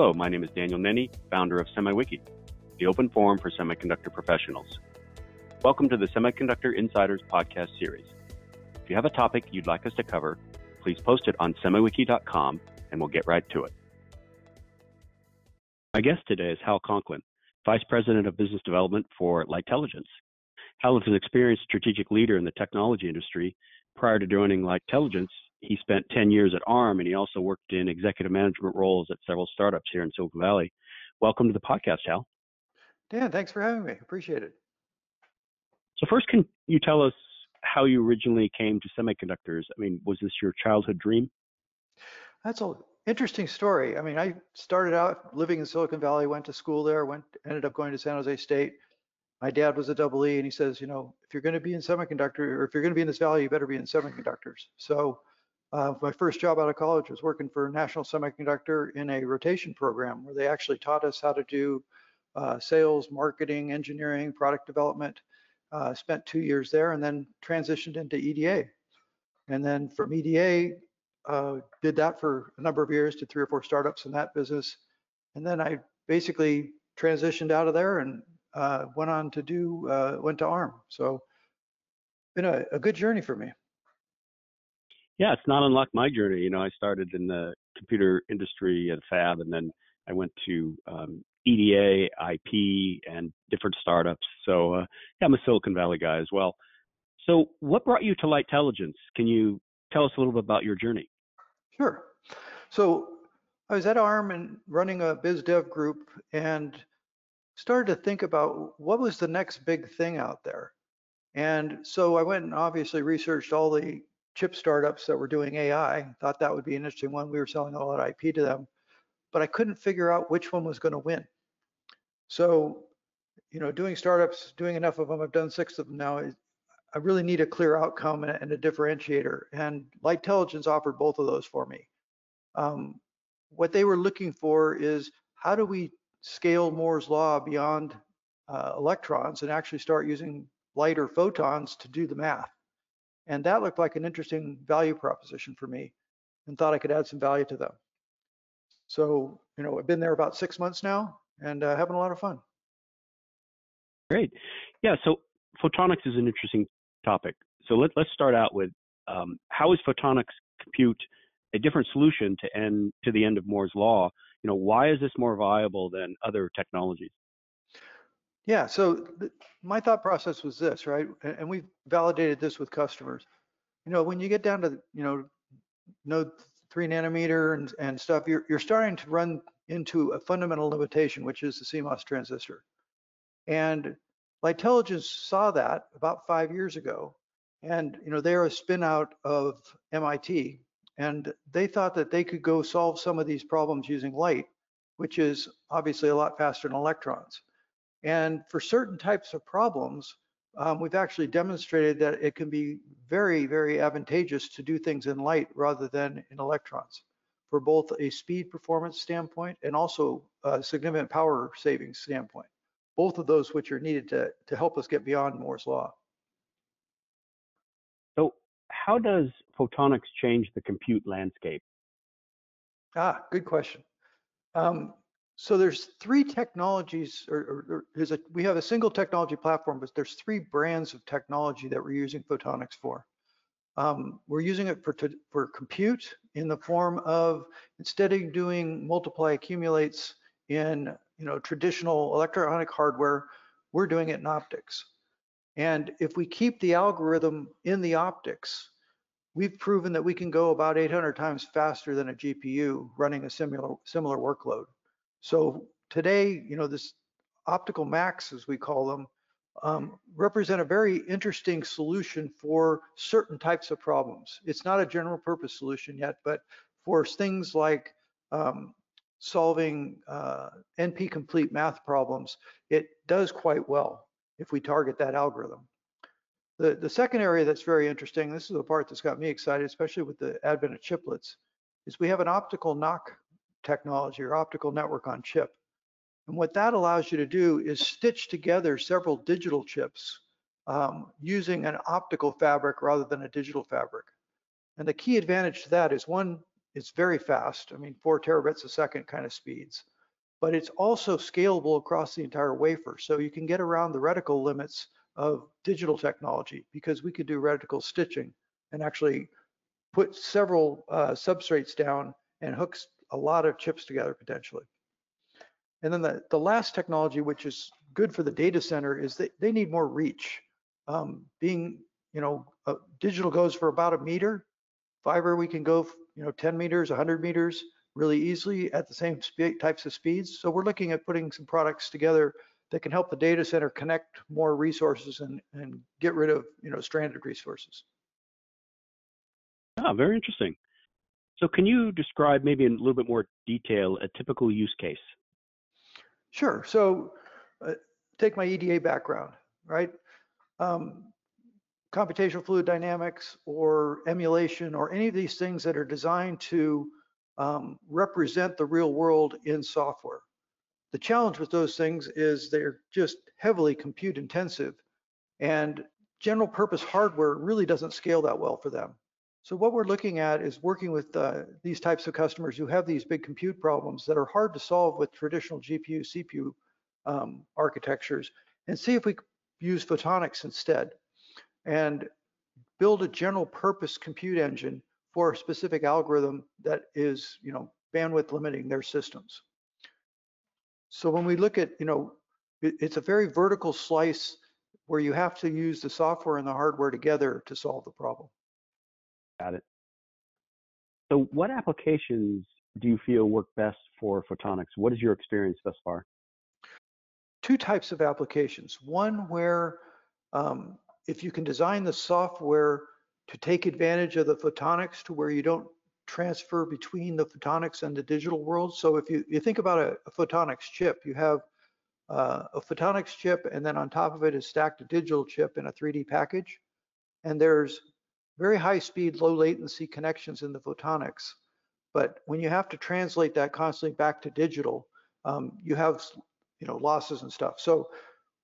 Hello, my name is Daniel Nenni, founder of SemiWiki, the open forum for semiconductor professionals. Welcome to the Semiconductor Insiders podcast series. If you have a topic you'd like us to cover, please post it on semiwiki.com and we'll get right to it. My guest today is Hal Conklin, Vice President of Business Development for Lightelligence. Hal is an experienced strategic leader in the technology industry. Prior to joining Lightelligence, he spent 10 years at ARM and he also worked in executive management roles at several startups here in Silicon Valley. Welcome to the podcast, Hal. Dan, thanks for having me. Appreciate it. So, first, can you tell us how you originally came to semiconductors? I mean, was this your childhood dream? That's an interesting story. I mean, I started out living in Silicon Valley, went to school there, went ended up going to San Jose State. My dad was a double E, and he says, you know, if you're going to be in semiconductor, or if you're going to be in this valley, you better be in semiconductors. So uh, my first job out of college was working for National Semiconductor in a rotation program where they actually taught us how to do uh, sales, marketing, engineering, product development. Uh, spent two years there and then transitioned into EDA. And then from EDA, uh, did that for a number of years, did three or four startups in that business. And then I basically transitioned out of there and uh, went on to do, uh, went to ARM. So been a, a good journey for me. Yeah, it's not unlike my journey. You know, I started in the computer industry at Fab, and then I went to um, EDA, IP, and different startups. So uh, yeah, I'm a Silicon Valley guy as well. So what brought you to Lightelligence? Can you tell us a little bit about your journey? Sure. So I was at ARM and running a biz dev group and started to think about what was the next big thing out there. And so I went and obviously researched all the chip startups that were doing AI. Thought that would be an interesting one. We were selling a lot of IP to them, but I couldn't figure out which one was going to win. So, you know, doing startups, doing enough of them, I've done six of them now. I really need a clear outcome and a, differentiator. And Lightelligence offered both of those for me. Um, what they were looking for is how do we scale Moore's law beyond uh, electrons and actually start using lighter photons to do the math. And that looked like an interesting value proposition for me and thought I could add some value to them. So, you know, I've been there about six months now and uh, having a lot of fun. Great. Yeah, so photonics is an interesting topic. So let, let's start out with um, how is photonics compute a different solution to end to the end of Moore's law? You know, why is this more viable than other technologies? Yeah, so my thought process was this, right? And, and we've validated this with customers. You know, when you get down to, you know, node three nanometer and, and stuff, you're, you're starting to run into a fundamental limitation, which is the CMOS transistor. And Lightelligence saw that about five years ago. And, you know, they're a spin out of MIT. And they thought that they could go solve some of these problems using light, which is obviously a lot faster than electrons. And for certain types of problems, um, we've actually demonstrated that it can be very, very advantageous to do things in light rather than in electrons for both a speed performance standpoint and also a significant power savings standpoint, both of those which are needed to, to help us get beyond Moore's law. So how does photonics change the compute landscape? Ah, good question. Um, so there's three technologies, or, or, or a, we have a single technology platform, but there's three brands of technology that we're using photonics for. Um, we're using it for, for compute in the form of instead of doing multiply accumulates in you know traditional electronic hardware, we're doing it in optics. And if we keep the algorithm in the optics, we've proven that we can go about 800 times faster than a GPU running a similar similar workload. So today, you know, this optical MACs, as we call them, um, represent a very interesting solution for certain types of problems. It's not a general purpose solution yet, but for things like um, solving uh, NP complete math problems, it does quite well if we target that algorithm. The, the second area that's very interesting, this is the part that's got me excited, especially with the advent of chiplets, is we have an optical NoC technology or optical network on chip. And what that allows you to do is stitch together several digital chips um, using an optical fabric rather than a digital fabric. And the key advantage to that is one, it's very fast. I mean, four terabits a second kind of speeds, but it's also scalable across the entire wafer. So you can get around the reticle limits of digital technology because we could do reticle stitching and actually put several uh, substrates down and hooks a lot of chips together potentially. And then the, the last technology, which is good for the data center, is that they need more reach. Um, being, you know, uh, digital goes for about a meter. Fiber, we can go, you know, 10 meters, 100 meters really easily at the same types of speeds. So we're looking at putting some products together that can help the data center connect more resources and, and get rid of, you know, stranded resources. Ah, very interesting. So can you describe maybe in a little bit more detail a typical use case? Sure. So uh, take my EDA background, right? Um, computational fluid dynamics or emulation or any of these things that are designed to um, represent the real world in software. The challenge with those things is they're just heavily compute intensive and general purpose hardware really doesn't scale that well for them. So what we're looking at is working with uh, these types of customers who have these big compute problems that are hard to solve with traditional GPU, CPU um, architectures and see if we use photonics instead and build a general purpose compute engine for a specific algorithm that is, you know, bandwidth limiting their systems. So when we look at, you know, it's a very vertical slice where you have to use the software and the hardware together to solve the problem. Got it. So what applications do you feel work best for photonics? What is your experience thus far? Two types of applications. One where um, if you can design the software to take advantage of the photonics to where you don't transfer between the photonics and the digital world. So if you, you think about a, a photonics chip, you have uh, a photonics chip and then on top of it is stacked a digital chip in a 3D package. And there's very high speed, low latency connections in the photonics. But when you have to translate that constantly back to digital, um, you have you know losses and stuff. So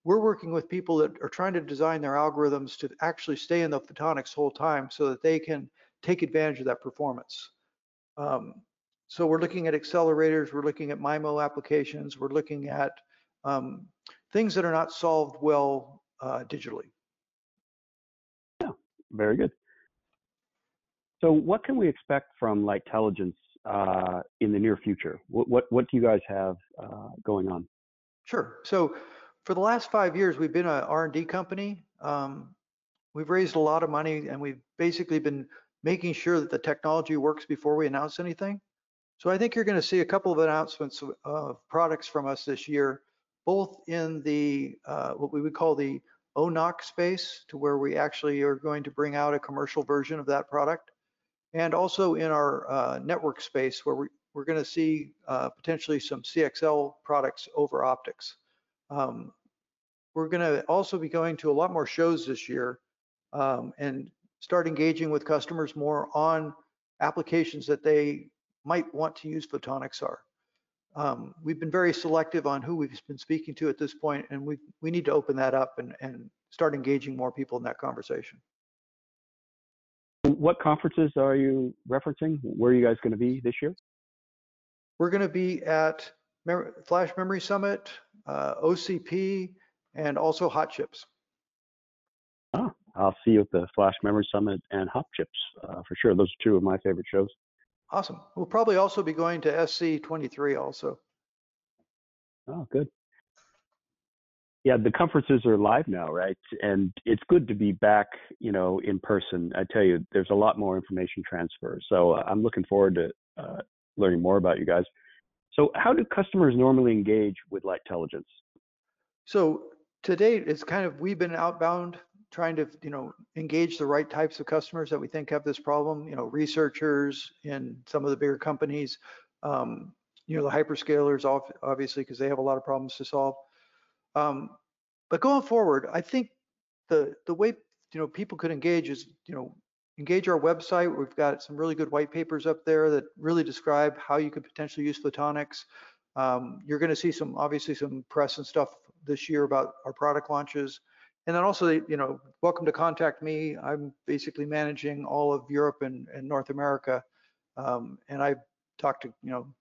we're working with people that are trying to design their algorithms to actually stay in the photonics whole time so that they can take advantage of that performance. Um, so we're looking at accelerators, we're looking at MIMO applications, we're looking at um, things that are not solved well uh, digitally. Yeah, very good. So what can we expect from Lightelligence uh, in the near future? What, what, what do you guys have uh, going on? Sure. So for the last five years, we've been an R&D company. Um, we've raised a lot of money and we've basically been making sure that the technology works before we announce anything. So I think you're going to see a couple of announcements of products from us this year, both in the uh, what we would call the ONOC space, to where we actually are going to bring out a commercial version of that product, and also in our uh, network space where we, we're going to see uh, potentially some CXL products over optics. Um, we're going to also be going to a lot more shows this year um, and start engaging with customers more on applications that they might want to use photonics are. Um, we've been very selective on who we've been speaking to at this point, and we we need to open that up and, and start engaging more people in that conversation. What conferences are you referencing? Where are you guys going to be this year? We're going to be at Flash Memory Summit, uh, OCP, and also Hot Chips. Oh, I'll see you at the Flash Memory Summit and Hot Chips uh, for sure. Those are two of my favorite shows. Awesome. We'll probably also be going to SC23 also. Oh, good yeah, the conferences are live now, right? And it's good to be back, you know, in person. I tell you, there's a lot more information transfer. So uh, I'm looking forward to uh, learning more about you guys. So how do customers normally engage with Lightelligence? So to date, it's kind of we've been outbound trying to, you know, engage the right types of customers that we think have this problem. You know, researchers in some of the bigger companies, um, you know, the hyperscalers, obviously, because they have a lot of problems to solve. Um, but going forward, I think the the way you know people could engage is you know engage our website. We've got some really good white papers up there that really describe how you could potentially use photonics. Um, you're going to see some obviously some press and stuff this year about our product launches. And then also, you know, welcome to contact me. I'm basically managing all of Europe and, and North America Um, and I talk to, you know,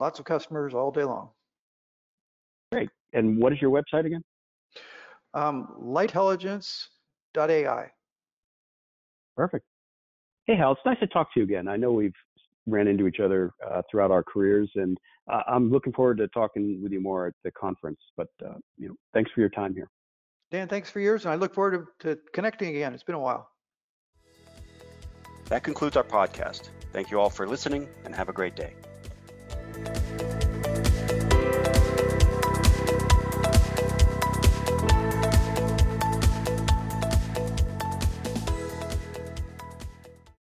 lots of customers all day long. Great. And what is your website again? Um, lightelligence.ai. Perfect. Hey, Hal, it's nice to talk to you again. I know we've ran into each other uh, throughout our careers, and uh, I'm looking forward to talking with you more at the conference. But uh, you know, thanks for your time here. Dan, thanks for yours, and I look forward to, to connecting again. It's been a while. That concludes our podcast. Thank you all for listening and have a great day.